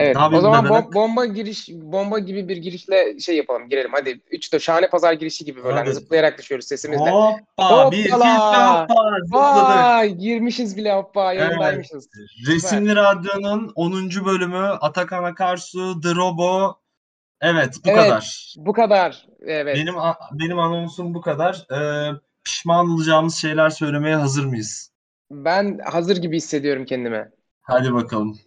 Evet. Bir O zaman bom- bomba giriş bomba gibi bir girişle şey yapalım. Girelim. Hadi 3 4 şahane pazar girişi gibi böyle hani zıplayarak düşüyoruz sesimizle. Hoppa. Bir, iki, hoppa. Zıpladık. Girmişiz bile hoppa yayındaymışız. Resimli Radyo'nun 10. bölümü Atakan Akarsu, The Robo. Evet bu Evet. kadar. Bu kadar. Evet. Benim benim anonsum bu kadar. Ee, pişman olacağımız şeyler söylemeye hazır mıyız? Ben hazır gibi hissediyorum kendimi. Hadi bakalım.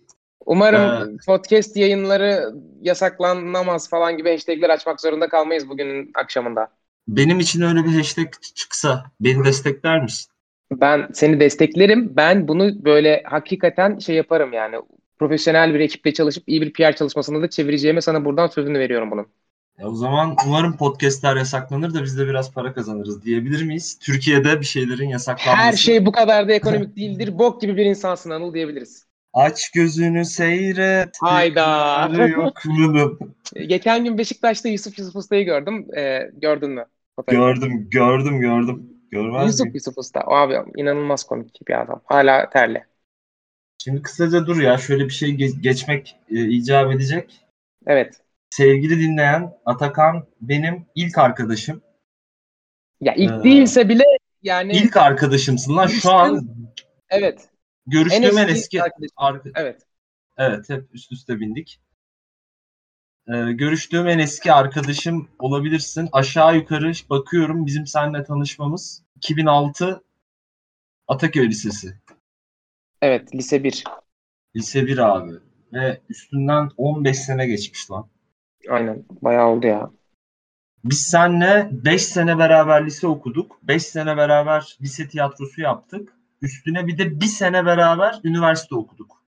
Umarım podcast yayınları yasaklanamaz falan gibi hashtagler açmak zorunda kalmayız bugünün akşamında. Benim için öyle bir hashtag çıksa beni destekler misin? Ben seni desteklerim. Ben bunu böyle hakikaten şey yaparım yani. Profesyonel bir ekiple çalışıp iyi bir PR çalışmasında da çevireceğime sana buradan sözünü veriyorum bunun. E o zaman umarım podcastler yasaklanır da biz de biraz para kazanırız diyebilir miyiz? Türkiye'de bir şeylerin yasaklanması. Her şey bu kadar da ekonomik değildir. Bok gibi bir insansın Anıl diyebiliriz. Aç gözünü seyret. Hayda. Arı yok bunun. Geçen gün Beşiktaş'ta Yusuf Yusuf Usta'yı gördüm. Ee, gördün mü? Fotoğrafı. Gördüm, gördüm, gördüm. Görmez Yusuf miyim? Yusuf Usta. O abi inanılmaz komik bir adam. Hala terli. Şimdi kısaca dur ya şöyle bir şey ge- geçmek e, icap edecek. Evet. Sevgili dinleyen Atakan benim ilk arkadaşım. Ya ilk Ee, değilse bile yani İlk arkadaşımsın lan şu an evet. Görüştüğüm en eski eski arkadaş. arka- Evet. Evet hep üst üste bindik. Ee, görüştüğüm en eski arkadaşım olabilirsin. Aşağı yukarı bakıyorum bizim seninle tanışmamız 2006 Ataköy Lisesi. Evet. Lise 1. Lise 1 abi. Ve üstünden 15 sene geçmiş lan. Aynen. Bayağı oldu ya. Biz seninle 5 sene beraber lise okuduk. 5 sene beraber lise tiyatrosu yaptık. Üstüne bir de bir sene beraber üniversite okuduk.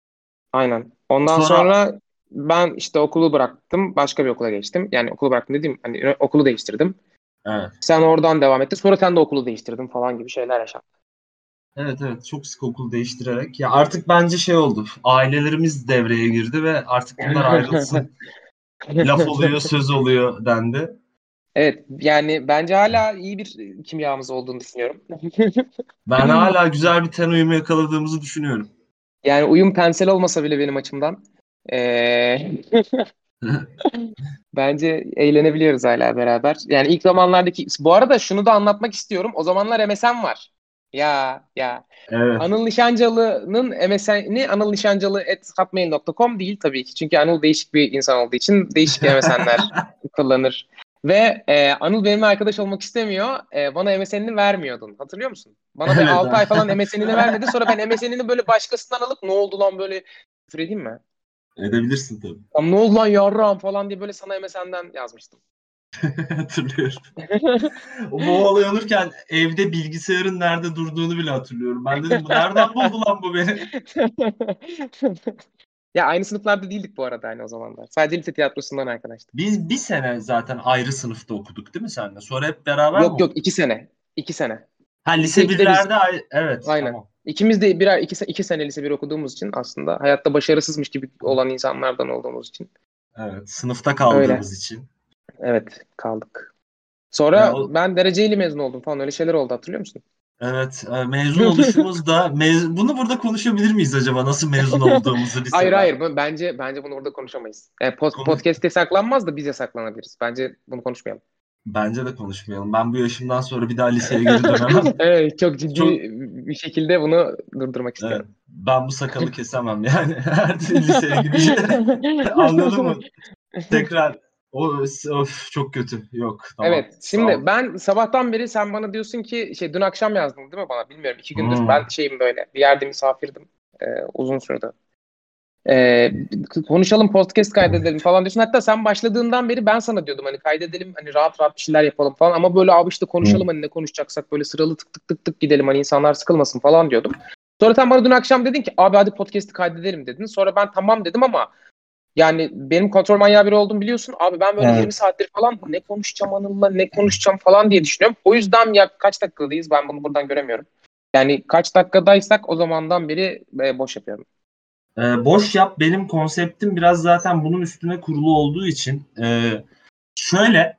Aynen. Ondan Sonra- sonra, ben işte okulu bıraktım. Başka bir okula geçtim. Yani okulu bıraktım dediğim hani okulu değiştirdim. Evet. Sen oradan devam ettin. Sonra sen de okulu değiştirdin falan gibi şeyler yaşandın. Evet evet çok sık okul değiştirerek. Ya artık bence şey oldu. Ailelerimiz devreye girdi ve artık bunlar ayrılsın. Laf oluyor, söz oluyor dendi. Evet yani bence hala iyi bir kimyamız olduğunu düşünüyorum. Ben hala güzel bir ten uyumu yakaladığımızı düşünüyorum. Yani uyum pensel olmasa bile benim açımdan. Ee, bence eğlenebiliyoruz hala beraber. Yani ilk zamanlardaki... Bu arada şunu da anlatmak istiyorum. O zamanlar MSN var. Ya ya. Evet. Anıl Nişancalı'nın MSN'i Anıl Nişancalı hotmail.com değil tabii ki. Çünkü Anıl değişik bir insan olduğu için değişik MSN'ler kullanır. Ve e, Anıl benimle arkadaş olmak istemiyor. E, bana MSN'ini vermiyordun. Hatırlıyor musun? Bana bir Evet 6 abi. ay falan MSN'ini vermedi. Sonra ben MSN'ini böyle başkasından alıp ne oldu lan böyle küfür edeyim mi? Edebilirsin tabii. Lan ne oldu lan yarrağım falan diye böyle sana MSN'den yazmıştım. Hatırlıyorum. O bu olay olurken evde bilgisayarın nerede durduğunu bile hatırlıyorum. Ben dedim bu nereden buldu lan bu beni? ya aynı sınıflarda değildik bu arada hani o zamanlar. Sadece lise tiyatrosundan arkadaştık. Biz bir sene zaten ayrı sınıfta okuduk değil mi seninle? Sonra hep beraber Yok mi yok iki sene. İki sene. Ha lise biz- birlerde ay- evet. Aynen. Tamam. İkimiz de birer iki, iki sene lise bir okuduğumuz için aslında hayatta başarısızmış gibi olan insanlardan olduğumuz için. Evet. Sınıfta kaldığımız için. Evet kaldık. Sonra Ya o- ben dereceli mezun oldum falan öyle şeyler oldu hatırlıyor musun? Evet. e, Mezun oluşumuz da mez- bunu burada konuşabilir miyiz acaba? Nasıl mezun olduğumuzu lisede? Hayır hayır bu- bence bence bunu orada konuşamayız. Yani pod- Konuş- podcast yasaklanmaz da biz yasaklanabiliriz. Bence bunu konuşmayalım. Bence de konuşmayalım. Ben bu yaşımdan sonra bir daha liseye geri dönemem. Evet çok ciddi Çok- bir şekilde bunu durdurmak Evet. istiyorum. Ben bu sakalı kesemem yani. Her liseye gidince. Anladın mı? Tekrar o of çok kötü. Yok. Tamam. Evet. Şimdi ben sabahtan beri sen bana diyorsun ki şey dün akşam yazdın değil mi bana? Bilmiyorum. iki gündür Hmm. ben şeyim böyle bir yerde misafirdim. Ee, uzun sürdü. Ee, konuşalım podcast kaydedelim falan diyorsun. Hatta sen başladığından beri ben sana diyordum hani kaydedelim hani rahat rahat bir şeyler yapalım falan ama böyle abi işte konuşalım hani ne konuşacaksak böyle sıralı tık tık tık tık gidelim hani insanlar sıkılmasın falan diyordum. Sonra sen bana dün akşam dedin ki abi hadi podcast'i kaydedelim dedin. Sonra ben tamam dedim ama yani benim kontrol manyağı biri olduğumu biliyorsun. Abi ben böyle Evet. 20 saattir falan ne konuşacağım Anıl'la ne konuşacağım falan diye düşünüyorum. O yüzden ya kaç dakikadayız ben bunu buradan göremiyorum. Yani kaç dakikadaysak o zamandan beri e, boş yapıyorum. Ee, boş yap benim konseptim biraz zaten bunun üstüne kurulu olduğu için e, şöyle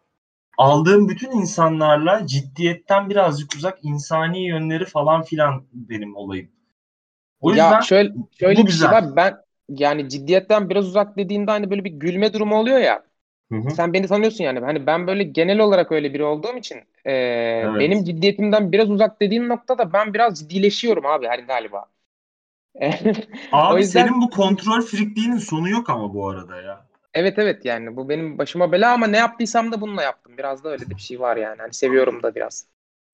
aldığım bütün insanlarla ciddiyetten birazcık uzak insani yönleri falan filan benim olayım. O yüzden ya şöyle şöyle bu şey güzel. var. Ben yani ciddiyetten biraz uzak dediğinde hani böyle bir gülme durumu oluyor ya. Hı hı. Sen beni tanıyorsun yani. Hani ben böyle genel olarak öyle biri olduğum için e, benim ciddiyetimden biraz uzak dediğin noktada ben biraz ciddileşiyorum abi hani galiba. Abi O yüzden- senin bu kontrol frikliğinin sonu yok ama bu arada ya. Evet evet yani bu benim başıma bela ama ne yaptıysam da bununla yaptım. Biraz da öyle de bir şey var yani. Hani seviyorum da biraz.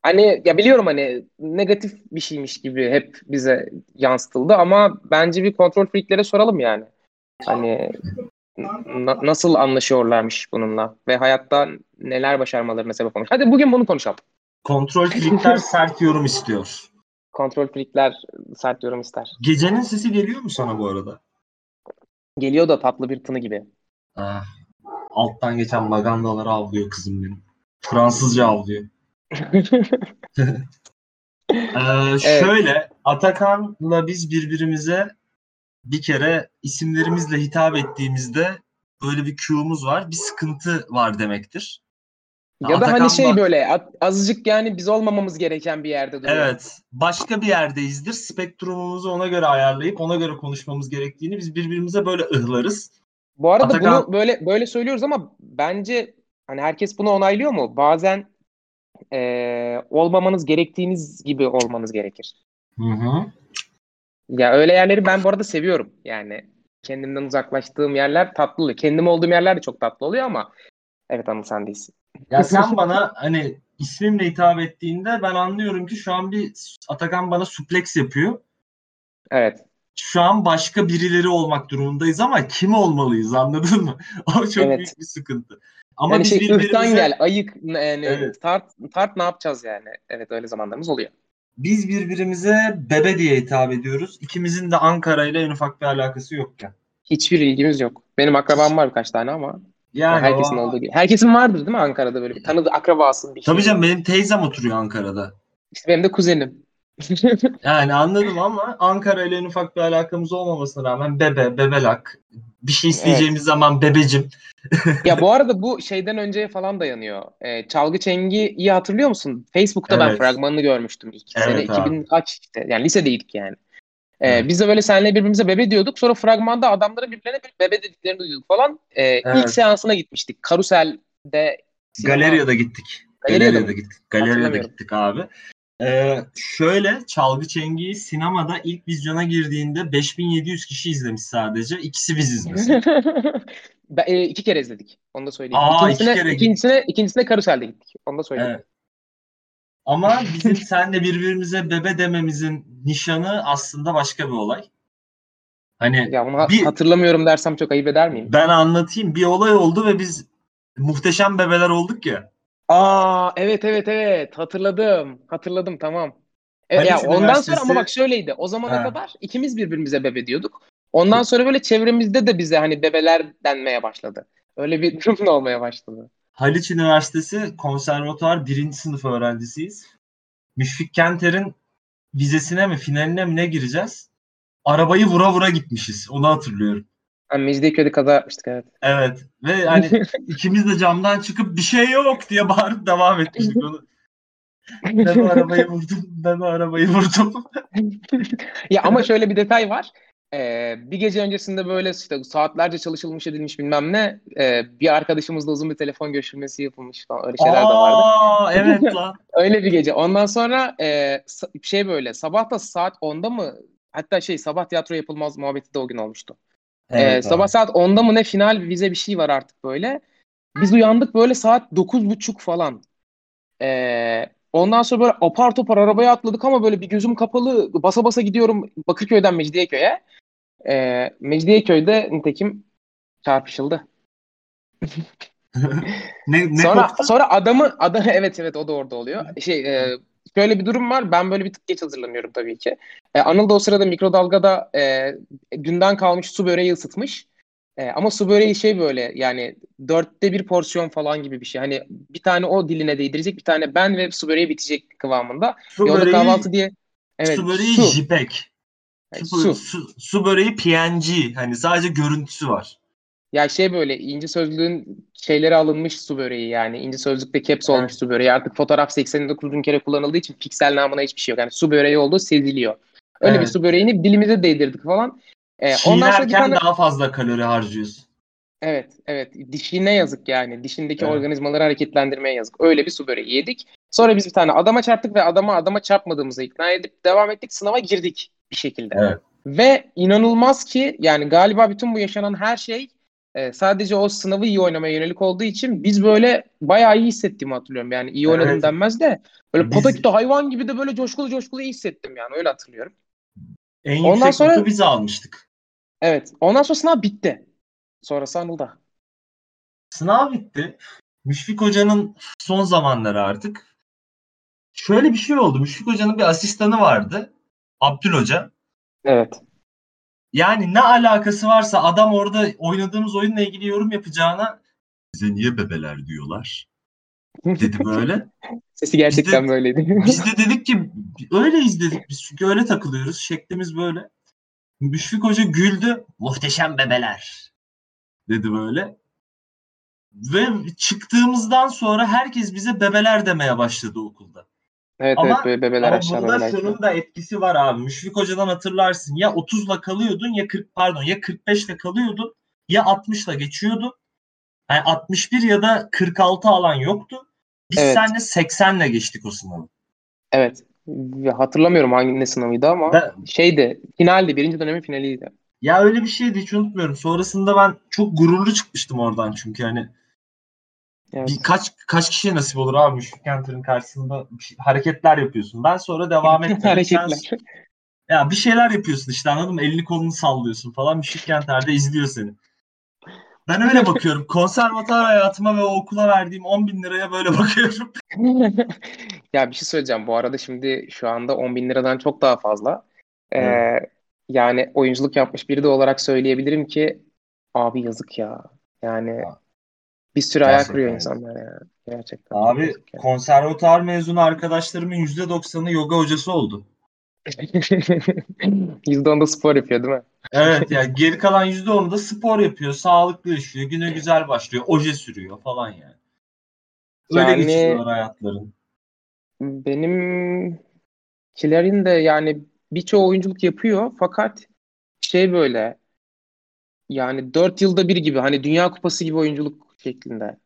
Hani ya biliyorum hani negatif bir şeymiş gibi hep bize yansıtıldı ama bence bir kontrol freaklere soralım yani. Hani na- nasıl anlaşıyorlarmış bununla ve hayatta neler başarmalarına sebep olmuş. Hadi bugün bunu konuşalım. Kontrol frikler sert yorum istiyor. Kontrol freakler sert yorum ister. Gecenin sesi geliyor mu sana bu arada? Geliyor da tatlı bir tını gibi. Ah, alttan geçen magandaları avlıyor kızım benim. Fransızca avlıyor. Ee, şöyle Atakan'la biz birbirimize bir kere isimlerimizle hitap ettiğimizde böyle bir Q'muz var. Bir sıkıntı var demektir. Ya da Atakan hani şey bak- böyle azıcık yani biz olmamamız gereken bir yerde duruyor. Evet. Başka bir yerdeyizdir. Spektrumumuzu ona göre ayarlayıp ona göre konuşmamız gerektiğini biz birbirimize böyle ıhlarız. Bu arada Atakan- bunu böyle böyle söylüyoruz ama bence hani herkes bunu onaylıyor mu? Bazen eee, olmamanız gerektiğiniz gibi olmanız gerekir. Hı hı. Ya öyle yerleri ben bu arada seviyorum. Yani kendimden uzaklaştığım yerler tatlı oluyor. Kendim olduğum yerler de çok tatlı oluyor ama evet Anıl sen değilsin. Ya sen bana hani ismimle hitap ettiğinde ben anlıyorum ki şu an bir Atakan bana suplex yapıyor. Evet. Şu an başka birileri olmak durumundayız ama kim olmalıyız anladın mı? O çok Evet. büyük bir sıkıntı. Ama yani biz şey birbirimize, ıhtan gel, ayık yani Evet. tart tart ne yapacağız yani? Evet öyle zamanlarımız oluyor. biz birbirimize bebe diye hitap ediyoruz. İkimizin de Ankara ile en ufak bir alakası yokken. Hiçbir ilgimiz yok. Benim akrabam var birkaç tane ama Yani herkesin o- olduğu gibi. Herkesin vardır değil mi Ankara'da böyle bir tanıdığı akrabası bir şey. Tabii canım benim teyzem oturuyor Ankara'da. İşte benim de kuzenim. Yani anladım ama Ankara ile en ufak bir alakamız olmamasına rağmen bebe, bebelak. Bir şey isteyeceğimiz zaman bebecim. ya bu arada bu şeyden önceye falan dayanıyor. Ee, Çalgı Çengi iyi hatırlıyor musun? Facebook'ta ben Evet. fragmanını görmüştüm ilk Evet sene. abi. 2000 kaç işte. Yani lisedeydik yani. Ee, Evet. Biz de böyle seninle birbirimize bebe diyorduk. Sonra fragmanda adamların birbirlerine bir bebe dediklerini duyduk falan. Ee, Evet. İlk seansına gitmiştik. Karusel''de sinema- Galeriya'da gittik. Galeriya'da Galeriya'da mı? gittik. Galeriya'da Hatırlamıyorum. gittik abi. Ee, şöyle Çalgı Çengi'yi sinemada ilk vizyona girdiğinde 5700 kişi izlemiş sadece. İkisi biziz mesela. Ben, e, iki kere izledik. Onu da söyleyeyim. Aa, iki ikincisine, kere gittik. ikincisine, ikincisine Karusel'de gittik. Onu da söyleyeyim. Evet. Ama bizim senle birbirimize bebe dememizin nişanı aslında başka bir olay. Hani Ya bunu Bir- hatırlamıyorum dersem çok ayıp eder miyim? ben anlatayım. Bir olay oldu ve biz muhteşem bebeler olduk ya. Aa evet evet evet hatırladım. Hatırladım tamam. E, ya ondan sonra ama bak şöyleydi. O zamana Ha. kadar ikimiz birbirimize bebe diyorduk. Ondan sonra böyle çevremizde de bize hani bebeler denmeye başladı. Öyle bir durum olmaya başladı. Haliç Üniversitesi konservatuvar birinci sınıf öğrencisiyiz. Müşfik Kenter'in vizesine mi finaline mi ne gireceğiz? Arabayı vura vura gitmişiz. Onu hatırlıyorum. Hani Mecidiyeköy'de kaza yapmıştık evet. Evet. Ve hani ikimiz de camdan çıkıp bir şey yok diye bağırıp devam etmiştik onu. Ben o arabayı vurdum. Ben o arabayı vurdum. Ya ama şöyle bir detay var. Ee, bir gece öncesinde böyle işte saatlerce çalışılmış edilmiş bilmem ne e, bir arkadaşımızla uzun bir telefon görüşmesi yapılmış falan öyle şeyler de vardı. Aa, evet lan. Öyle bir gece. Ondan sonra e, şey böyle sabah da saat 10'da mı hatta şey sabah tiyatro yapılmaz muhabbeti de o gün olmuştu. Ee, Evet, sabah abi. saat 10'da mı ne final vize bir şey var artık böyle. Biz uyandık böyle saat 9.30 falan. Ee, ondan sonra böyle apar topar arabaya atladık ama böyle bir gözüm kapalı basa basa gidiyorum Bakırköy'den Mecidiyeköy'e. Ee, Mecidiyeköy'de nitekim çarpışıldı. ne, ne sonra koptu? sonra adamı adam evet evet o da orada oluyor. Şey e, şöyle bir durum var. Ben böyle bir tık geç hazırlanıyorum tabii ki. E, Anıl da o sırada mikrodalgada e, dünden kalmış su böreği ısıtmış. E, ama su böreği şey böyle yani dörtte bir porsiyon falan gibi bir şey. Hani bir tane o diline değdirecek bir tane ben ve su böreği bitecek kıvamında. Su Yolda böreği, kahvaltı diye. Evet, su böreği su. jipek. Yani Su, su. su, su böreği PNG. Hani sadece görüntüsü var. Ya şey böyle ince sözlüğün şeyleri alınmış su böreği yani. ince sözlükte caps Evet. olmuş su böreği. Artık fotoğraf 89 bin kere kullanıldığı için piksel namına hiçbir şey yok. Yani su böreği olduğu seziliyor. Öyle bir Evet. su böreğini dilimize değdirdik falan. Ee, Çiğnerken tane... daha fazla kalori harcıyorsun. Evet, evet. Dişine yazık yani. Dişindeki Evet. organizmaları hareketlendirmeye yazık. Öyle bir su böreği yedik. Sonra biz bir tane adama çarptık ve adama adama çarpmadığımızı ikna edip devam ettik. Sınava girdik bir şekilde. Evet. Ve inanılmaz ki yani galiba bütün bu yaşanan her şey e, sadece o sınavı iyi oynamaya yönelik olduğu için biz böyle bayağı iyi hissettiğimi hatırlıyorum. Yani iyi oynadım Evet. denmez de böyle Biz- pataküte hayvan gibi de böyle coşkulu coşkulu iyi hissettim yani öyle hatırlıyorum. En Ondan yüksek sonra- notu biz almıştık. Evet. Ondan sonra sınav bitti. Sonrası Anıl'da. Sınav bitti. Müşfik Hoca'nın son zamanları artık. Şöyle bir şey oldu. Müşfik Hoca'nın bir asistanı vardı. Abdül Hoca. Evet. Yani ne alakası varsa adam orada oynadığımız oyunla ilgili yorum yapacağına bize niye bebeler diyorlar dedi böyle. Sesi gerçekten Biz de- böyleydi. Biz de dedik ki öyle izledik biz çünkü öyle takılıyoruz. Şeklimiz böyle. Müşfik Hoca güldü. Muhteşem bebeler dedi böyle. Ve çıktığımızdan sonra herkes bize bebeler demeye başladı okulda. Evet Ama- evet bebeler Ama aşağı bunda bebeler. şunun da etkisi var abi. Müşfik Hoca'dan hatırlarsın. Ya 30'la kalıyordun ya 40 pardon ya 45'le kalıyordun ya 60'la geçiyordun. Yani 61 ya da 46 alan yoktu. Biz Evet. seninle 80'le geçtik o sınavı. Evet. Ve Hatırlamıyorum hangi ne sınavıydı ama Ben- şeydi. Finaldi. Birinci dönemin finaliydi. Ya öyle bir şeydi hiç unutmuyorum. Sonrasında ben çok gururlu çıkmıştım oradan çünkü hani Evet. bir kaç kaç kişiye nasip olur abi Müşfik Kenter'ın karşısında şey- hareketler yapıyorsun. Ben sonra devam. Sen- Hareketler. ya bir şeyler yapıyorsun işte anladın mı? Elini kolunu sallıyorsun falan. Müşfik Kenter de izliyor seni. Ben öyle bakıyorum. Konservatuar hayatıma ve o okula verdiğim 10 bin liraya böyle bakıyorum. ya bir şey söyleyeceğim. Bu arada şimdi şu anda 10 bin liradan çok daha fazla. Ee, Evet. yani oyunculuk yapmış biri de olarak söyleyebilirim ki abi yazık ya. Yani bir sürü Gerçekten kuruyor insanlar ya. Gerçekten. Abi yani. konservatuar mezunu arkadaşlarımın %90'ı yoga hocası oldu. %10'da spor yapıyor değil mi? Evet yani geri kalan %10'u da spor yapıyor, sağlıklı yaşıyor, güne güzel başlıyor, oje sürüyor falan yani. Öyle Yani- geçiriyorlar hayatlarını. Benimkilerin de yani birçoğu oyunculuk yapıyor fakat şey böyle yani 4 yılda bir gibi hani Dünya Kupası gibi oyunculuk şeklinde.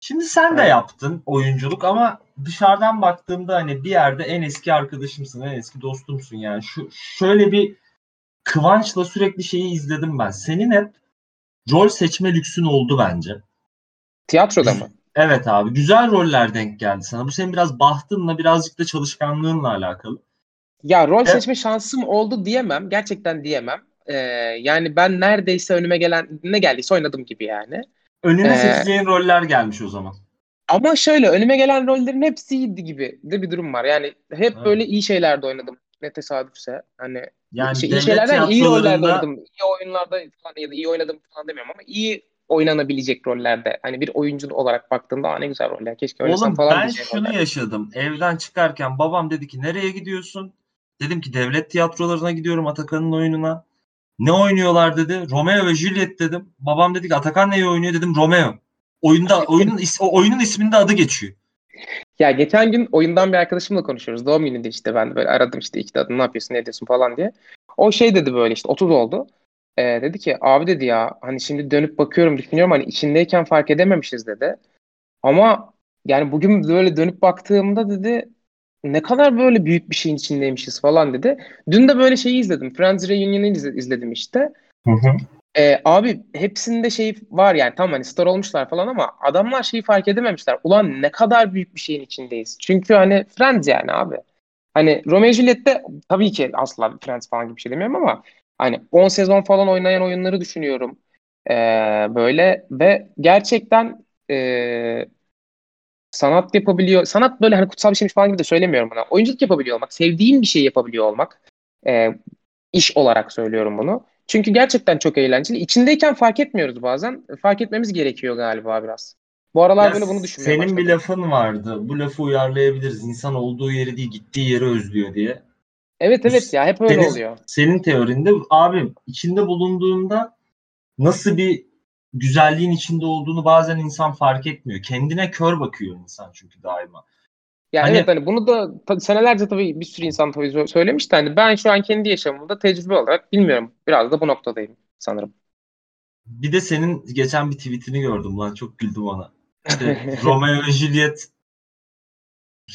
Şimdi sen de Evet. yaptın oyunculuk ama dışarıdan baktığımda hani bir yerde en eski arkadaşımsın, en eski dostumsun yani. Şu şöyle bir kıvançla sürekli şeyi izledim ben. Senin hep rol seçme lüksün oldu bence. Tiyatroda mı? Evet abi güzel roller denk geldi sana. Bu senin biraz bahtınla birazcık da çalışkanlığınla alakalı. Ya rol Evet. seçme şansım oldu diyemem. Gerçekten diyemem. Ee, yani ben neredeyse önüme gelen ne geldiyse oynadım gibi yani. Önüne Ee, seçeceğin roller gelmiş o zaman. Ama şöyle önüme gelen rollerin hepsi iyiydi gibi de bir durum var. Yani hep Evet. böyle iyi şeylerde oynadım. Ne tesadüfse. Hani Yani şey, iyi şeylerden iyi rollerde oynadım. İyi oyunlarda falan ya da iyi oynadım falan demiyorum ama iyi oynanabilecek rollerde. Hani bir oyuncu olarak baktığımda Aa, ne güzel roller. Keşke oynasam Oğlum falan ben diyeceğim şunu roller. yaşadım. Evden çıkarken babam dedi ki nereye gidiyorsun? Dedim ki devlet tiyatrolarına gidiyorum Atakan'ın oyununa. Ne oynuyorlar dedi. Romeo ve Juliet dedim. Babam dedi ki Atakan neyi oynuyor dedim Romeo. Oyunda oyunun is- oyunun isminde adı geçiyor. Ya geçen gün oyundan bir arkadaşımla konuşuyoruz. Doğum gününde işte ben böyle aradım işte iki adım ne yapıyorsun ne ediyorsun falan diye. O şey dedi böyle işte 30 oldu. Ee, dedi ki abi dedi ya hani şimdi dönüp bakıyorum düşünüyorum hani içindeyken fark edememişiz dedi. Ama yani bugün böyle dönüp baktığımda dedi ne kadar böyle büyük bir şeyin içindeymişiz falan dedi. Dün de böyle şeyi izledim. Friends Reunion'ı izle- izledim işte. Ee, abi hepsinde şey var yani tamam hani star olmuşlar falan ama adamlar şeyi fark edememişler. Ulan ne kadar büyük bir şeyin içindeyiz. Çünkü hani Friends yani abi. Hani Romeo Juliet'te tabii ki asla Friends falan gibi bir şey demiyorum ama hani 10 sezon falan oynayan oyunları düşünüyorum. Ee, böyle ve gerçekten ee, sanat yapabiliyor. Sanat böyle hani kutsal bir şeymiş falan gibi de söylemiyorum buna. Oyunculuk yapabiliyor olmak, sevdiğin bir şey yapabiliyor olmak. ee, iş olarak söylüyorum bunu. Çünkü gerçekten çok eğlenceli. İçindeyken fark etmiyoruz bazen. Fark etmemiz gerekiyor galiba biraz. Bu aralar Ya böyle bunu düşünmeye senin başladım. bir lafın vardı. Bu lafı uyarlayabiliriz. İnsan olduğu yeri değil gittiği yeri özlüyor diye. Evet evet ya hep öyle Senin- oluyor. Senin teorinde abi içinde bulunduğunda nasıl bir güzelliğin içinde olduğunu bazen insan fark etmiyor. Kendine kör bakıyor insan çünkü daima. Ya Hani- evet hani bunu da ta- senelerce tabii bir sürü insan tabii sö- söylemiş de hani ben şu an kendi yaşamımda tecrübe olarak bilmiyorum. Biraz da bu noktadayım sanırım. Bir de senin geçen bir tweetini gördüm lan çok güldüm ona. İşte Romeo ve Juliet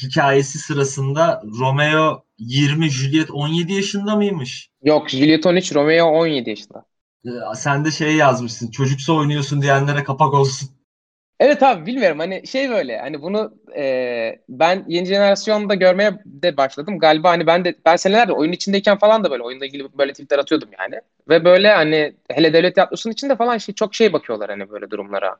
hikayesi sırasında Romeo 20, Juliet 17 yaşında mıymış? Yok Juliet 13, Romeo 17 yaşında. Ee, Sen de şey yazmışsın. Çocuksa oynuyorsun diyenlere kapak olsun. Evet abi bilmiyorum hani şey böyle hani bunu e, ben yeni jenerasyonda görmeye de başladım. Galiba hani ben de ben senelerde oyun içindeyken falan da böyle oyunla ilgili böyle tweetler atıyordum yani. Ve böyle hani hele devlet tiyatrosunun içinde falan şey, çok şey bakıyorlar hani böyle durumlara.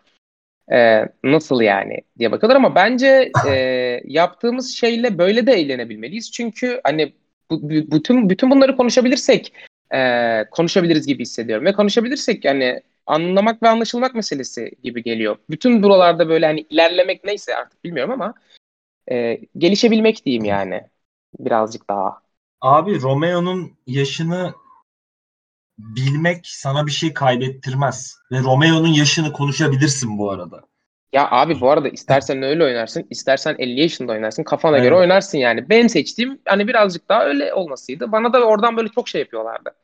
E, nasıl yani diye bakıyorlar ama bence e, yaptığımız şeyle böyle de eğlenebilmeliyiz. Çünkü hani bu, bu- bütün bütün bunları konuşabilirsek e, konuşabiliriz gibi hissediyorum. Ve konuşabilirsek yani anlamak ve anlaşılmak meselesi gibi geliyor. Bütün buralarda böyle hani ilerlemek neyse artık bilmiyorum ama e, gelişebilmek diyeyim yani birazcık daha. Abi Romeo'nun yaşını bilmek sana bir şey kaybettirmez. Ve Romeo'nun yaşını konuşabilirsin bu arada. Ya abi bu arada istersen öyle oynarsın, istersen 50 yaşında oynarsın, kafana Evet. göre oynarsın yani. Benim seçtiğim hani birazcık daha öyle olmasıydı. Bana da oradan böyle çok şey yapıyorlardı.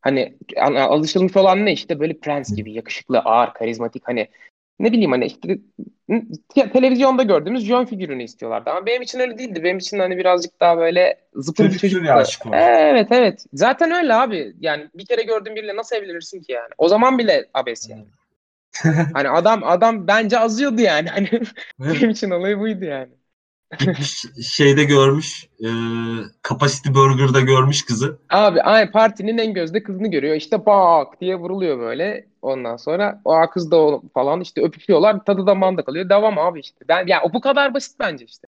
Hani alışılmış olan ne işte böyle prens gibi yakışıklı, ağır, karizmatik hani ne bileyim hani işte te- televizyonda gördüğümüz John figürünü istiyorlardı ama benim için öyle değildi. Benim için hani birazcık daha böyle zıpır bir var. Evet evet. Zaten öyle abi. Yani bir kere gördüğün biriyle nasıl evlenirsin ki yani? O zaman bile abes yani. Hani adam adam bence azıyordu yani. Hani benim için olayı buydu yani. Gitmiş şeyde görmüş. E, Capacity Burger'da görmüş kızı. Abi ay partinin en gözde kızını görüyor. İşte bak diye vuruluyor böyle. Ondan sonra o kız da o falan işte öpüşüyorlar. Tadı damağında kalıyor. Devam abi işte. Ben ya o bu kadar basit bence işte.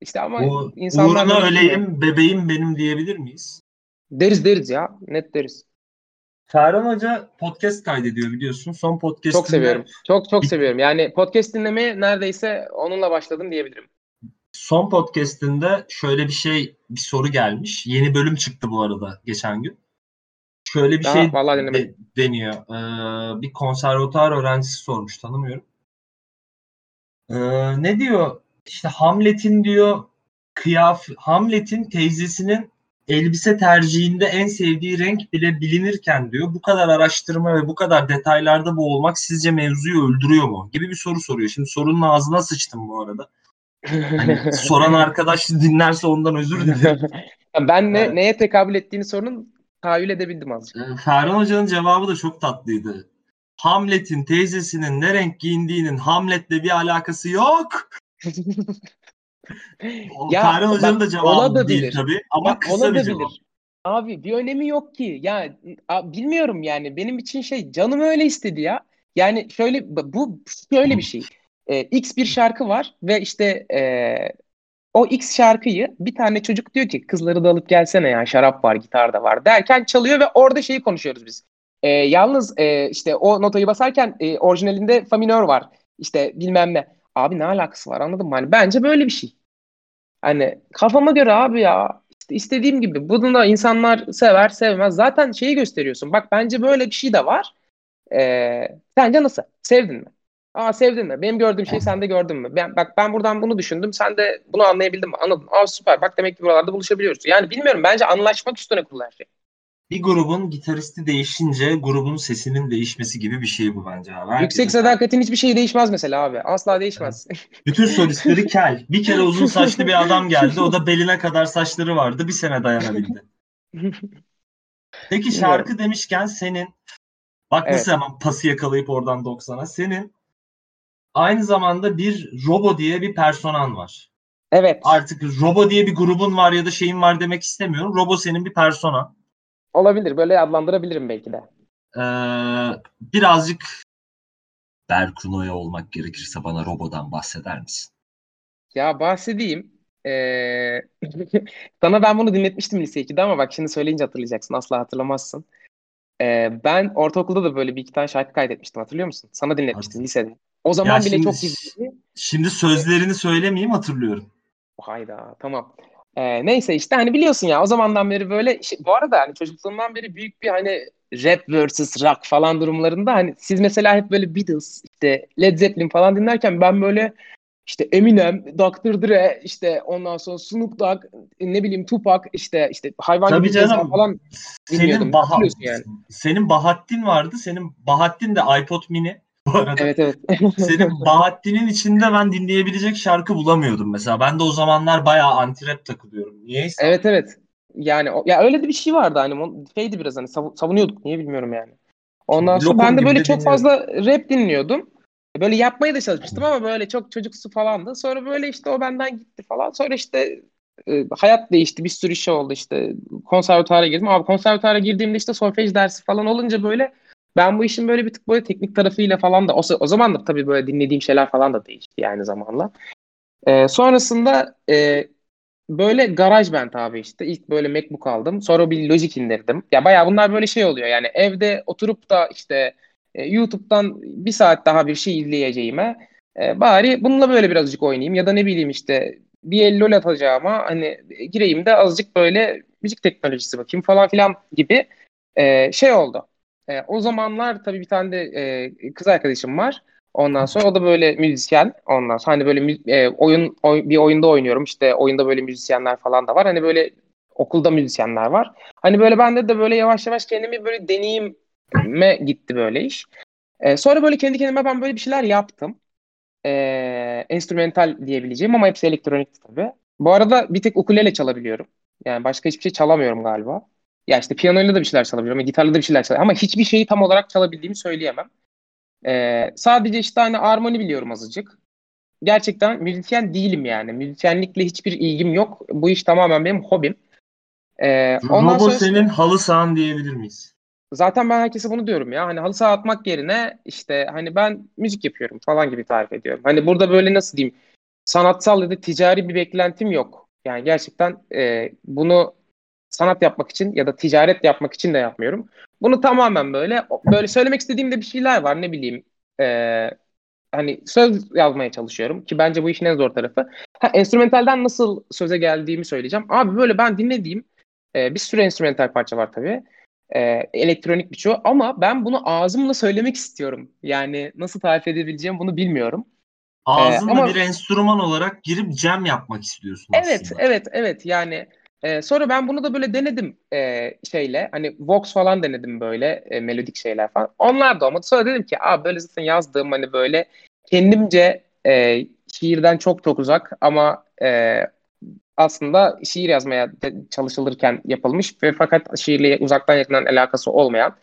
İşte ama Bu insanlar uğruna öleyim bebeğim benim diyebilir miyiz? Deriz deriz ya. Net deriz. Ferhan Hoca podcast kaydediyor biliyorsun. Son podcastinde Çok seviyorum. Çok çok seviyorum. Yani podcast dinlemeye neredeyse onunla başladım diyebilirim. son podcast'inde şöyle bir şey bir soru gelmiş. Yeni bölüm çıktı bu arada geçen gün. Şöyle bir Aa, şey vallahi de- deniyor. Ee, bir konservatuar öğrencisi sormuş tanımıyorum. Ee, ne diyor? İşte Hamlet'in diyor kıyaf Hamlet'in teyzesinin elbise tercihinde en sevdiği renk bile bilinirken diyor bu kadar araştırma ve bu kadar detaylarda boğulmak sizce mevzuyu öldürüyor mu? Gibi bir soru soruyor. Şimdi sorunun ağzına sıçtım bu arada. Hani soran arkadaş dinlerse ondan özür dilerim. ben ne, Evet. neye tekabül ettiğini sorunun tahayyül edebildim azıcık. Ee, Ferhan Hoca'nın cevabı da çok tatlıydı. Hamlet'in teyzesinin ne renk giyindiğinin Hamlet'le bir alakası yok. Ya, Ferhan Hoca'nın da cevabı olabilir. değil tabii ama Bak, kısa bir olabilir. cevap. Abi bir önemi yok ki. Ya a- bilmiyorum yani benim için şey canım öyle istedi ya. Yani şöyle bu şöyle bir şey. Ee, X bir şarkı var ve işte ee, o X şarkıyı bir tane çocuk diyor ki kızları da alıp gelsene ya şarap var gitar da var derken çalıyor ve orada şeyi konuşuyoruz biz. Ee, yalnız ee, işte o notayı basarken ee, orijinalinde fa minör var. İşte bilmem ne. Abi ne alakası var anladın mı? Hani bence böyle bir şey. Hani kafama göre abi ya işte istediğim gibi bunu da insanlar sever sevmez. Zaten şeyi gösteriyorsun. Bak bence böyle bir şey de var. Ee, sence nasıl? Sevdin mi? Aa sevdin mi? Benim gördüğüm şeyi sen de gördün mü? Ben, bak ben buradan bunu düşündüm. Sen de bunu anlayabildin mi? Anladın. Aa süper. Bak demek ki buralarda buluşabiliyoruz. Yani bilmiyorum. Bence anlaşmak üstüne kurulu şey. Bir grubun gitaristi değişince grubun sesinin değişmesi gibi bir şey bu bence abi. Herkesin- Yüksek sadakatin hiçbir şey değişmez mesela abi. Asla değişmez. Bütün solistleri kel. Bir kere uzun saçlı bir adam geldi. O da beline kadar saçları vardı. Bir sene dayanabildi. Peki şarkı demişken senin bak Evet. nasıl hemen pası yakalayıp oradan 90'a. Senin aynı zamanda bir Robo diye bir personan var. evet. Artık Robo diye bir grubun var ya da şeyin var demek istemiyorum. Robo senin bir persona. Olabilir. Böyle adlandırabilirim belki de. Ee, birazcık Berkuno'ya olmak gerekirse bana Robo'dan bahseder misin? Ya bahsedeyim. Ee, sana ben bunu dinletmiştim lise 2'de ama bak şimdi söyleyince hatırlayacaksın. Asla hatırlamazsın. Ee, ben ortaokulda da böyle bir iki tane şarkı kaydetmiştim. Hatırlıyor musun? Sana dinletmiştim Hadi. lisede. O zaman Ya bile şimdi- çok gizliydi. Şimdi sözlerini söylemeyeyim hatırlıyorum. Hayda tamam. Ee, neyse işte hani biliyorsun ya o zamandan beri böyle şey- bu arada hani çocukluğumdan beri büyük bir hani rap versus rock falan durumlarında hani siz mesela hep böyle Beatles işte Led Zeppelin falan dinlerken ben böyle işte Eminem, Dr. Dre, işte ondan sonra Snoop Dogg, ne bileyim Tupac, işte işte hayvan Tabii gibi canım. falan dinliyordum. Senin, Baha, Biliyorsun yani. senin Bahattin vardı. Senin Bahattin de iPod mini bu arada. Evet evet. Senin Bahattin'in içinde ben dinleyebilecek şarkı bulamıyordum mesela. Ben de o zamanlar bayağı anti-rap takılıyorum. Niyeyse. evet evet. Yani ya öyle de bir şey vardı hani şeydi biraz hani savu- savunuyorduk niye bilmiyorum yani. Ondan sonra Lokum ben de böyle de çok dinliyorum. fazla rap dinliyordum. Böyle yapmaya da çalışmıştım ama böyle çok çocuksu falandı. Sonra böyle işte o benden gitti falan. Sonra işte e, hayat değişti. Bir sürü şey oldu işte. Konservatuara girdim. Abi konservatuara girdiğimde işte solfej dersi falan olunca böyle ben bu işin böyle bir tık böyle teknik tarafıyla falan da o, o zaman da tabii böyle dinlediğim şeyler falan da değişti yani zamanla. E, sonrasında e, böyle GarageBand abi işte ilk böyle MacBook aldım. Sonra bir Logic indirdim. Ya bayağı bunlar böyle şey oluyor yani evde oturup da işte e, YouTube'dan bir saat daha bir şey izleyeceğime e, bari bununla böyle birazcık oynayayım ya da ne bileyim işte bir el LoL atacağıma hani gireyim de azıcık böyle müzik teknolojisi bakayım falan filan gibi e, şey oldu. E, o zamanlar tabii bir tane de e, kız arkadaşım var. Ondan sonra o da böyle müzisyen. Ondan sonra hani böyle e, oyun oy- bir oyunda oynuyorum. İşte oyunda böyle müzisyenler falan da var. Hani böyle okulda müzisyenler var. Hani böyle bende de böyle yavaş yavaş kendimi böyle deneyime gitti böyle iş. E, sonra böyle kendi kendime ben böyle bir şeyler yaptım. E, enstrümental diyebileceğim ama hepsi elektronikti tabii. Bu arada bir tek ukulele çalabiliyorum. Yani başka hiçbir şey çalamıyorum galiba. Ya işte piyanoyla da bir şeyler çalabiliyorum. Gitarla da bir şeyler çalabiliyorum. Ama hiçbir şeyi tam olarak çalabildiğimi söyleyemem. Ee, sadece işte hani armoni biliyorum azıcık. Gerçekten müzisyen değilim yani. Müzisyenlikle hiçbir ilgim yok. Bu iş tamamen benim hobim. Ee, ondan Robo sonra senin halı sahan diyebilir miyiz? zaten ben herkese bunu diyorum ya. Hani halı saha atmak yerine işte hani ben müzik yapıyorum falan gibi tarif ediyorum. Hani burada böyle nasıl diyeyim sanatsal ya da ticari bir beklentim yok. Yani gerçekten e, bunu sanat yapmak için ya da ticaret yapmak için de yapmıyorum. Bunu tamamen böyle böyle söylemek istediğimde bir şeyler var ne bileyim. E, hani söz yazmaya çalışıyorum ki bence bu işin en zor tarafı. Ha, enstrümentalden nasıl söze geldiğimi söyleyeceğim. Abi böyle ben dinlediğim e, bir sürü enstrümental parça var tabii. E, elektronik birçoğu ama ben bunu ağzımla söylemek istiyorum. Yani nasıl tarif edebileceğim bunu bilmiyorum. Ağzınla ama- bir enstrüman olarak girip jam yapmak istiyorsun Evet, aslında. evet, evet. Yani e, sonra ben bunu da böyle denedim e, şeyle. Hani Vox falan denedim böyle e, melodik şeyler falan. Onlar da olmadı. Sonra dedim ki abi böyle zaten yazdığım hani böyle kendimce e, şiirden çok çok uzak ama e, aslında şiir yazmaya çalışılırken yapılmış ve fakat şiirle uzaktan yakından alakası olmayan.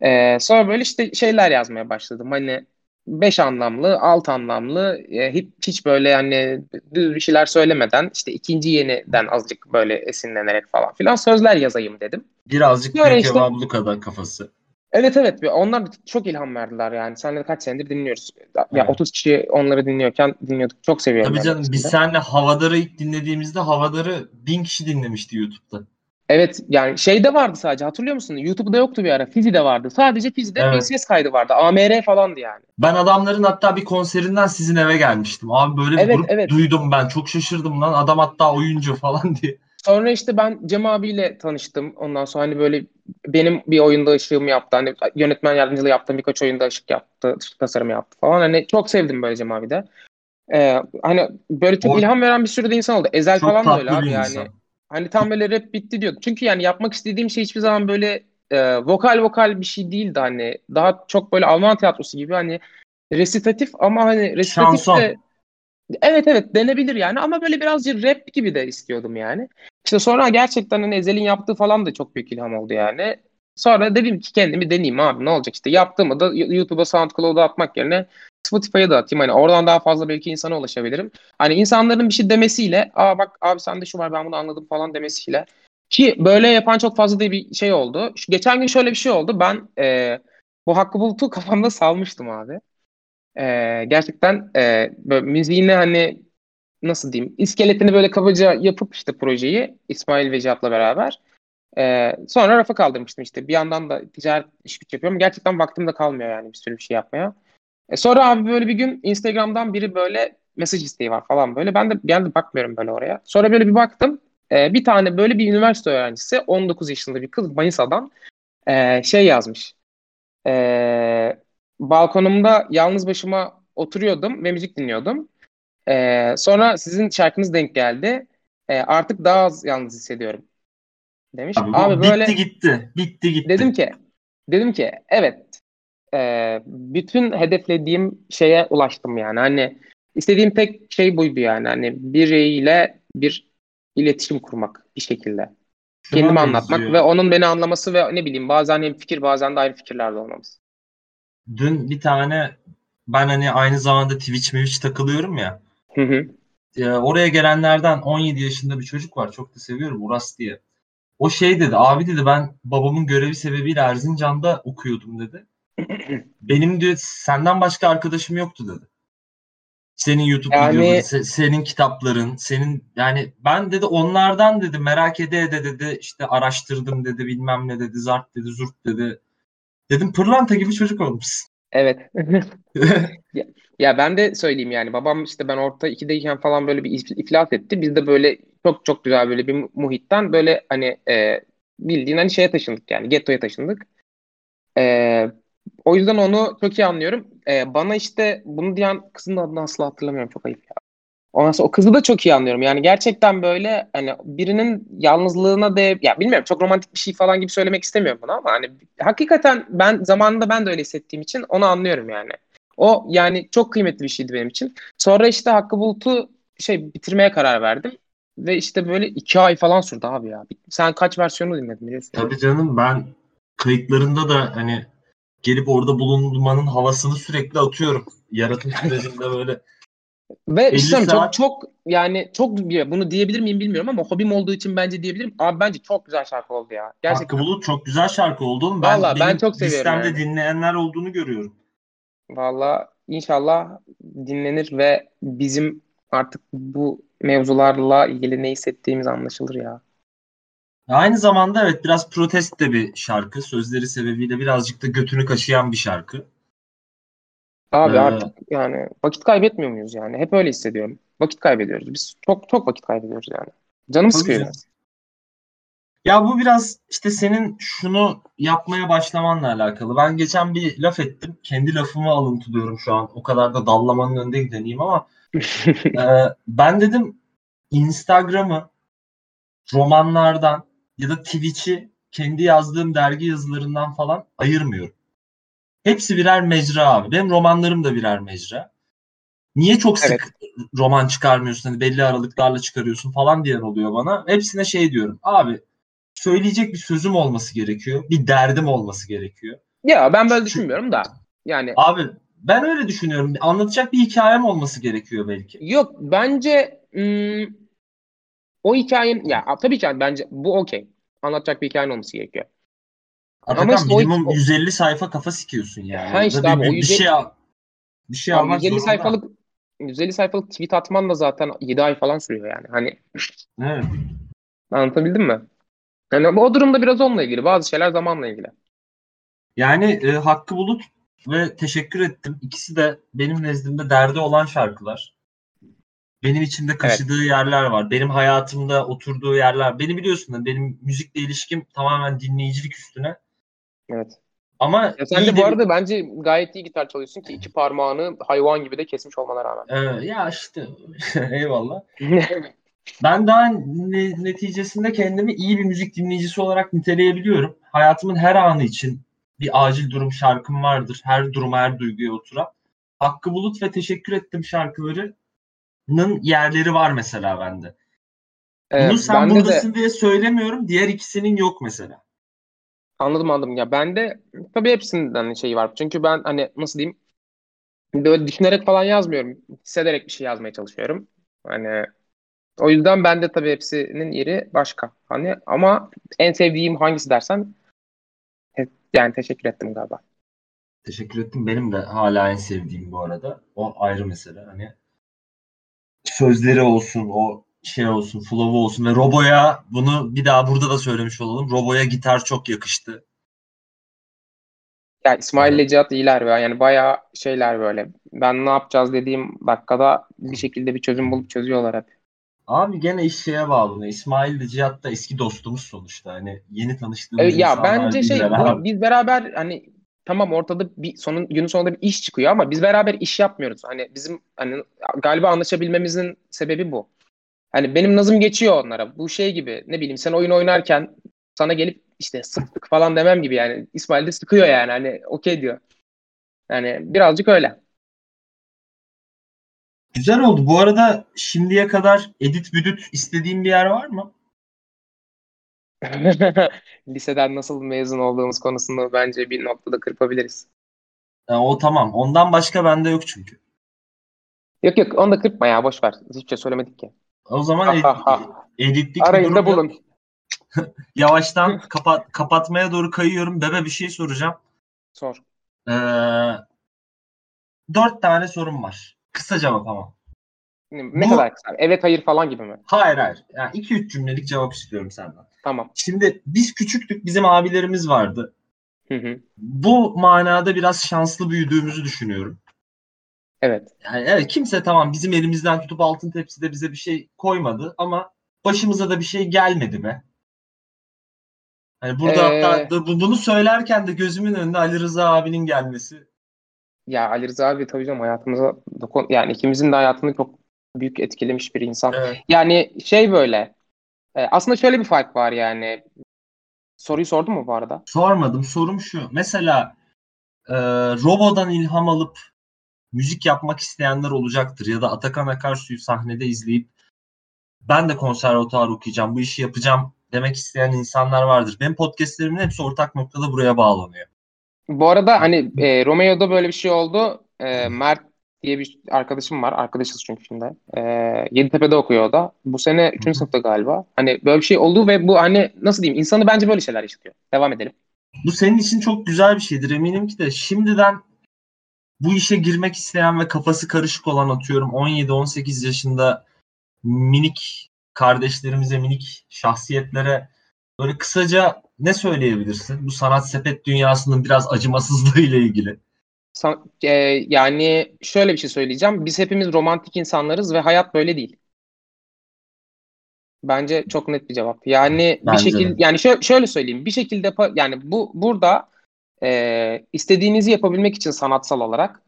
E, sonra böyle işte şeyler yazmaya başladım. Hani beş anlamlı, alt anlamlı, e, hiç, hiç böyle hani düz bir şeyler söylemeden işte ikinci yeniden azıcık böyle esinlenerek falan filan sözler yazayım dedim. Birazcık Böyle büyük işte- ablukada kafası. Evet evet ve onlar çok ilham verdiler yani. Seninle kaç senedir dinliyoruz. Ya Evet. 30 kişi onları dinliyorken dinliyorduk. Çok seviyorum Tabii canım biz seninle Havadar'ı ilk dinlediğimizde Havadar'ı bin kişi dinlemişti YouTube'da. Evet yani şeyde vardı sadece hatırlıyor musun? YouTube'da yoktu bir ara. Fizi'de vardı. Sadece Fizi'de Evet. ses kaydı vardı. AMR falandı yani. Ben adamların hatta bir konserinden sizin eve gelmiştim. Abi böyle bir Evet, grup evet. duydum ben. Çok şaşırdım lan. Adam hatta oyuncu falan diye. Sonra işte ben Cem abiyle tanıştım. Ondan sonra hani böyle benim bir oyunda ışığımı yaptı. Hani yönetmen yardımcılığı yaptığım birkaç oyunda ışık yaptı, tasarımı yaptı falan. Hani çok sevdim böyle Cem abi de. Ee, hani böyle çok O- ilham veren bir sürü de insan oldu. Ezel Çok falan da öyle abi yani. insan. Hani tam böyle rap bitti diyordu. Çünkü yani yapmak istediğim şey hiçbir zaman böyle e, vokal vokal bir şey değildi hani. Daha çok böyle Alman tiyatrosu gibi hani resitatif ama hani resitatif Şanson. de Evet evet denebilir yani ama böyle birazcık rap gibi de istiyordum yani. İşte sonra gerçekten hani Ezel'in yaptığı falan da çok büyük ilham oldu yani. Sonra dedim ki kendimi deneyeyim abi ne olacak işte yaptığımı da YouTube'a SoundCloud'a atmak yerine Spotify'a da atayım. Hani oradan daha fazla belki insana ulaşabilirim. Hani insanların bir şey demesiyle aa bak abi sende şu var ben bunu anladım falan demesiyle. Ki böyle yapan çok fazla da bir şey oldu. Şu, geçen gün şöyle bir şey oldu. Ben e, bu Hakkı Bulut'u kafamda salmıştım abi. Ee, gerçekten e, böyle müziğini hani nasıl diyeyim iskeletini böyle kabaca yapıp işte projeyi İsmail ve Cihat'la beraber e, sonra rafa kaldırmıştım işte bir yandan da ticaret iş güç yapıyorum gerçekten vaktim de kalmıyor yani bir sürü bir şey yapmaya. E, sonra abi böyle bir gün Instagram'dan biri böyle mesaj isteği var falan böyle ben de anda bakmıyorum böyle oraya. Sonra böyle bir baktım e, bir tane böyle bir üniversite öğrencisi 19 yaşında bir kız Manisa'dan e, şey yazmış. E, balkonumda yalnız başıma oturuyordum ve müzik dinliyordum. Ee, sonra sizin şarkınız denk geldi. Ee, artık daha az yalnız hissediyorum. Demiş. Abi, Abi, böyle bitti gitti. Bitti gitti. dedim ki dedim ki evet e, bütün hedeflediğim şeye ulaştım yani. Hani istediğim tek şey buydu yani. Hani biriyle bir iletişim kurmak bir şekilde. Şuna Kendimi benziyor. anlatmak ve onun beni anlaması ve ne bileyim bazen hem fikir bazen de ayrı fikirlerde olmamız. Dün bir tane ben hani aynı zamanda Twitch Twitch takılıyorum ya. Hı hı. e, oraya gelenlerden 17 yaşında bir çocuk var. Çok da seviyorum Uras diye. O şey dedi abi dedi ben babamın görevi sebebiyle Erzincan'da okuyordum dedi. Benim diyor senden başka arkadaşım yoktu dedi. Senin YouTube Yani- videoların, se- senin kitapların, senin yani ben dedi onlardan dedi merak ede ede dedi işte araştırdım dedi bilmem ne dedi zart dedi zurt dedi. Dedim pırlanta gibi çocuk olmuşsun. Evet. Ya, ya ben de söyleyeyim yani babam işte ben orta 2'deyken falan böyle bir if- iflas etti. Biz de böyle çok çok güzel böyle bir muhitten böyle hani e, bildiğin hani şeye taşındık yani gettoya taşındık. E, o yüzden onu çok iyi anlıyorum. E, bana işte bunu diyen kızın adını asla hatırlamıyorum çok ayıp ya. Ondan sonra o kızı da çok iyi anlıyorum. Yani gerçekten böyle hani birinin yalnızlığına de ya bilmiyorum çok romantik bir şey falan gibi söylemek istemiyorum bunu ama hani hakikaten ben zamanında ben de öyle hissettiğim için onu anlıyorum yani. O yani çok kıymetli bir şeydi benim için. Sonra işte Hakkı Bulut'u şey bitirmeye karar verdim. Ve işte böyle iki ay falan sürdü abi ya. Sen kaç versiyonu dinledin biliyorsun. Tabii canım ben kayıtlarında da hani gelip orada bulunmanın havasını sürekli atıyorum. Yaratım sürecinde böyle. Ve 50 işte çok saat- çok yani çok bunu diyebilir miyim bilmiyorum ama hobim olduğu için bence diyebilirim. Abi bence çok güzel şarkı oldu ya. Gerçekten. Hakkı Bulut çok güzel şarkı oldu. Ben, Vallahi ben çok seviyorum listemde yani. dinleyenler olduğunu görüyorum. Valla inşallah dinlenir ve bizim artık bu mevzularla ilgili ne hissettiğimiz anlaşılır ya. Aynı zamanda evet biraz protest de bir şarkı. Sözleri sebebiyle birazcık da götünü kaşıyan bir şarkı. Abi Ee, artık yani vakit kaybetmiyor muyuz yani? Hep öyle hissediyorum. Vakit kaybediyoruz. Biz çok çok vakit kaybediyoruz yani. Canım sıkıyor. canım. Ya bu biraz işte senin şunu yapmaya başlamanla alakalı. Ben geçen bir laf ettim. Kendi lafımı alıntılıyorum şu an. O kadar da dallamanın önünde gideneyim ama Ee, ben dedim Instagram'ı romanlardan ya da Twitch'i kendi yazdığım dergi yazılarından falan ayırmıyorum. Hepsi birer mecra abi. Benim romanlarım da birer mecra. Niye çok sık Evet. roman çıkarmıyorsun? Hani belli aralıklarla çıkarıyorsun falan diyen oluyor bana. Hepsine şey diyorum. Abi söyleyecek bir sözüm olması gerekiyor. Bir derdim olması gerekiyor. Ya ben böyle düşünmüyorum da. Yani Abi ben öyle düşünüyorum. Anlatacak bir hikayem olması gerekiyor belki. yok bence ım, o hikayenin ya tabii ki bence bu okey. Anlatacak bir hikayen olması gerekiyor. Atakan işte o- minimum o- 150 sayfa kafa sikiyorsun yani. Ha işte bir, abi, bir, o bir 150 şey al- bir şey Abi almak 150 zorunda. sayfalık 150 sayfalık tweet atman da zaten 7 ay falan sürüyor yani. Hani Evet. anlatabildim mi? Yani o durumda biraz onunla ilgili. Bazı şeyler zamanla ilgili. Yani e, Hakkı Bulut ve teşekkür ettim. İkisi de benim nezdimde derdi olan şarkılar. Benim içinde kaşıdığı yerler var. Benim hayatımda oturduğu yerler. Beni biliyorsun da benim müzikle ilişkim tamamen dinleyicilik üstüne. Evet. Ama Ya sen de bu arada bence gayet iyi gitar çalıyorsun ki iki parmağını hayvan gibi de kesmiş olmana rağmen. Ee, ya işte eyvallah. Ben daha ne- neticesinde kendimi iyi bir müzik dinleyicisi olarak niteleyebiliyorum. Hayatımın her anı için bir acil durum şarkım vardır. Her duruma, her duyguya oturan. Hakkı Bulut ve Teşekkür Ettim şarkılarının yerleri var mesela bende. Bunu Evet, sen bende de buradasın diye söylemiyorum. Diğer ikisinin yok mesela. anladım anladım. Ya bende tabii hepsinden şeyi var. Çünkü ben hani nasıl diyeyim böyle düşünerek falan yazmıyorum. Hissederek bir şey yazmaya çalışıyorum. Hani o yüzden bende tabii hepsinin yeri başka. Hani ama en sevdiğim hangisi dersen yani teşekkür ettim galiba. Teşekkür ettim. Benim de hala en sevdiğim bu arada. O ayrı mesele. Hani sözleri olsun, o şey olsun, flow'u olsun ve Robo'ya bunu bir daha burada da söylemiş olalım. Robo'ya gitar çok yakıştı. Yani İsmail ile. Cihat iyiler ve yani bayağı şeyler böyle. Ben ne yapacağız dediğim dakikada bir şekilde bir çözüm bulup çözüyorlar hep. Abi gene iş şeye bağlı. İsmail de Cihat da eski dostumuz sonuçta. Hani yeni tanıştığımız Evet, ya bence şey bu- biz beraber hani tamam ortada bir sonun günün sonunda bir iş çıkıyor ama biz beraber iş yapmıyoruz. Hani bizim hani galiba anlaşabilmemizin sebebi bu. Hani benim nazım geçiyor onlara. Bu şey gibi ne bileyim sen oyun oynarken sana gelip işte sıktık falan demem gibi yani. İsmail de sıkıyor yani hani okey diyor. Yani birazcık öyle. Güzel oldu. Bu arada şimdiye kadar edit büdüt istediğin bir yer var mı? Liseden nasıl mezun olduğumuz konusunda bence bir noktada kırpabiliriz. Yani o tamam. Ondan başka bende yok çünkü. Yok yok onu da kırpma ya boş ver. Hiçbir şey söylemedik ki. O zaman ed- editlik Arayın da durum yok. bulun. Yavaştan kapat kapatmaya doğru kayıyorum. Bebe bir şey soracağım. Sor. Ee, dört tane sorum var. Kısa cevap ama. Ne Bu- kadar kısa? Evet hayır falan gibi mi? Hayır hayır. Yani iki üç cümlelik cevap istiyorum senden. Tamam. Şimdi biz küçüktük. Bizim abilerimiz vardı. Hı hı. Bu manada biraz şanslı büyüdüğümüzü düşünüyorum. Evet. Yani evet kimse tamam bizim elimizden tutup altın tepside bize bir şey koymadı ama başımıza da bir şey gelmedi be. Hani burada Ee, hatta bunu söylerken de gözümün önünde Ali Rıza abinin gelmesi. Ya Ali Rıza abi tabii canım hayatımıza dokun yani ikimizin de hayatını çok büyük etkilemiş bir insan. Evet. Yani şey böyle e, aslında şöyle bir fark var yani. Soruyu sordun mu bu arada? Sormadım. Sorum şu. Mesela e, Robo'dan ilham alıp müzik yapmak isteyenler olacaktır ya da Atakan Akarsu'yu sahnede izleyip ben de konservatuar okuyacağım, bu işi yapacağım demek isteyen insanlar vardır. Benim podcastlerimin hepsi ortak noktada buraya bağlanıyor. Bu arada hani e, Romeo'da böyle bir şey oldu. E, Mert diye bir arkadaşım var. Arkadaşız çünkü şimdi. E, Yeditepe'de okuyor o da. Bu sene 3. sınıfta galiba. Hani böyle bir şey oldu ve bu hani nasıl diyeyim insanı bence böyle şeyler yaşatıyor. Devam edelim. Bu senin için çok güzel bir şeydir eminim ki de şimdiden bu işe girmek isteyen ve kafası karışık olan atıyorum 17-18 yaşında minik kardeşlerimize, minik şahsiyetlere böyle kısaca ne söyleyebilirsin? Bu sanat sepet dünyasının biraz acımasızlığı ile ilgili. E, yani şöyle bir şey söyleyeceğim. Biz hepimiz romantik insanlarız ve hayat böyle değil. Bence çok net bir cevap. Yani bir Bence de. şekilde yani şöyle, şöyle söyleyeyim. Bir şekilde yani bu burada e, istediğinizi yapabilmek için sanatsal olarak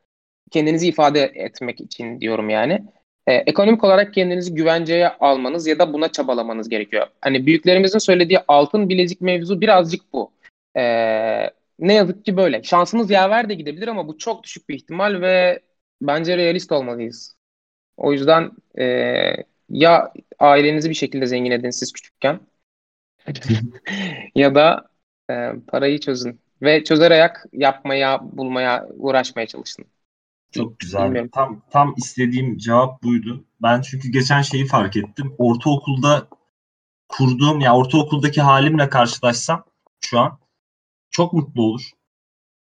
kendinizi ifade etmek için diyorum yani. E, ekonomik olarak kendinizi güvenceye almanız ya da buna çabalamanız gerekiyor. Hani büyüklerimizin söylediği altın bilezik mevzu birazcık bu. E, ne yazık ki böyle. Şansımız yaver de gidebilir ama bu çok düşük bir ihtimal ve bence realist olmalıyız. O yüzden e, ya ailenizi bir şekilde zengin edin siz küçükken ya da e, parayı çözün ve çözer ayak yapmaya, bulmaya, uğraşmaya çalışın. Çok güzel. Bilmiyorum. Tam tam istediğim cevap buydu. Ben çünkü geçen şeyi fark ettim. Ortaokulda kurduğum ya ortaokuldaki halimle karşılaşsam şu an çok mutlu olur.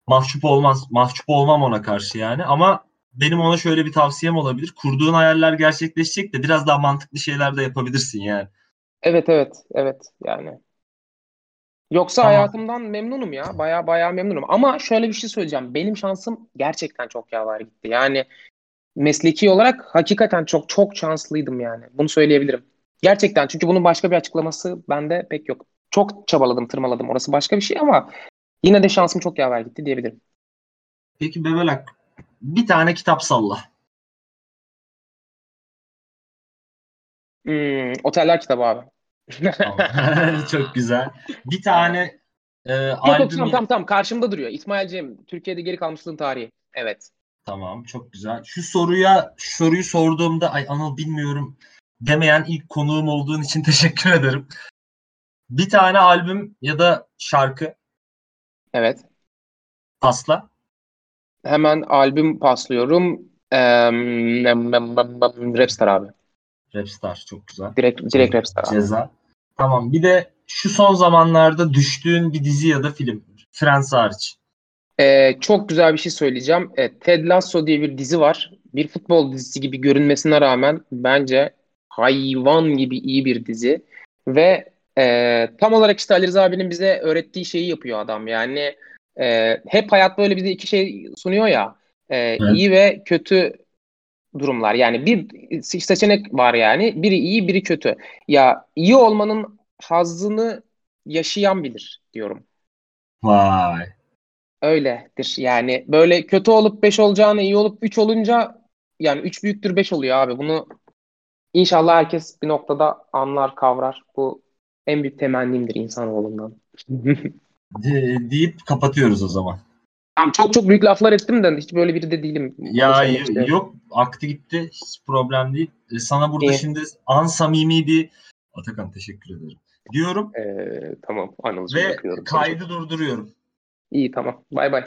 Mahcup olmaz, mahcup olmam ona karşı yani ama benim ona şöyle bir tavsiyem olabilir. Kurduğun hayaller gerçekleşecek de biraz daha mantıklı şeyler de yapabilirsin yani. Evet evet evet yani. Yoksa Tamam. hayatımdan memnunum ya. Baya baya memnunum. Ama şöyle bir şey söyleyeceğim. Benim şansım gerçekten çok yaver gitti. Yani mesleki olarak hakikaten çok çok şanslıydım yani. Bunu söyleyebilirim. Gerçekten çünkü bunun başka bir açıklaması bende pek yok. Çok çabaladım, tırmaladım. Orası başka bir şey ama yine de şansım çok yaver gitti diyebilirim. Peki Bebelak bir tane kitap salla. Hmm, Oteller kitabı abi. Çok güzel. Bir tane e, Yok yok albüm tamam tamam tamam karşımda duruyor. İsmail Cem, Türkiye'de geri kalmışlığın tarihi. Evet. Tamam çok güzel. Şu soruya şu soruyu sorduğumda ay Anıl bilmiyorum demeyen ilk konuğum olduğun için teşekkür ederim. Bir tane albüm ya da şarkı Evet. pasla. Hemen albüm paslıyorum. Eee Rapstar abi. Rapstar çok güzel. Direkt direkt Rapstar abi. Ceza. Tamam bir de şu son zamanlarda düştüğün bir dizi ya da film. Friends hariç. Ee, çok güzel bir şey söyleyeceğim. Evet, Ted Lasso diye bir dizi var. Bir futbol dizisi gibi görünmesine rağmen bence hayvan gibi iyi bir dizi. Ve e, tam olarak işte Ali Rıza abinin bize öğrettiği şeyi yapıyor adam. Yani e, hep hayat böyle bize iki şey sunuyor ya. E, iyi ve kötü durumlar. Yani bir seçenek var yani. Biri iyi, biri kötü. Ya iyi olmanın hazzını yaşayan bilir diyorum. Vay. öyledir. Yani böyle kötü olup 5 olacağını iyi olup 3 olunca yani 3 büyüktür 5 oluyor abi. Bunu inşallah herkes bir noktada anlar, kavrar. Bu en büyük temennimdir insanoğlundan. De- deyip kapatıyoruz o zaman. Tamam, çok çok büyük laflar ettim de hiç böyle biri de değilim. Ya istiyorum. yok aktı gitti hiç problem değil. E, Sana burada İyi. şimdi an samimi bir Atakan teşekkür ederim. Diyorum Ee, tamam Anıl'cığım ve kaydı durduruyorum. İyi tamam. Bay bay.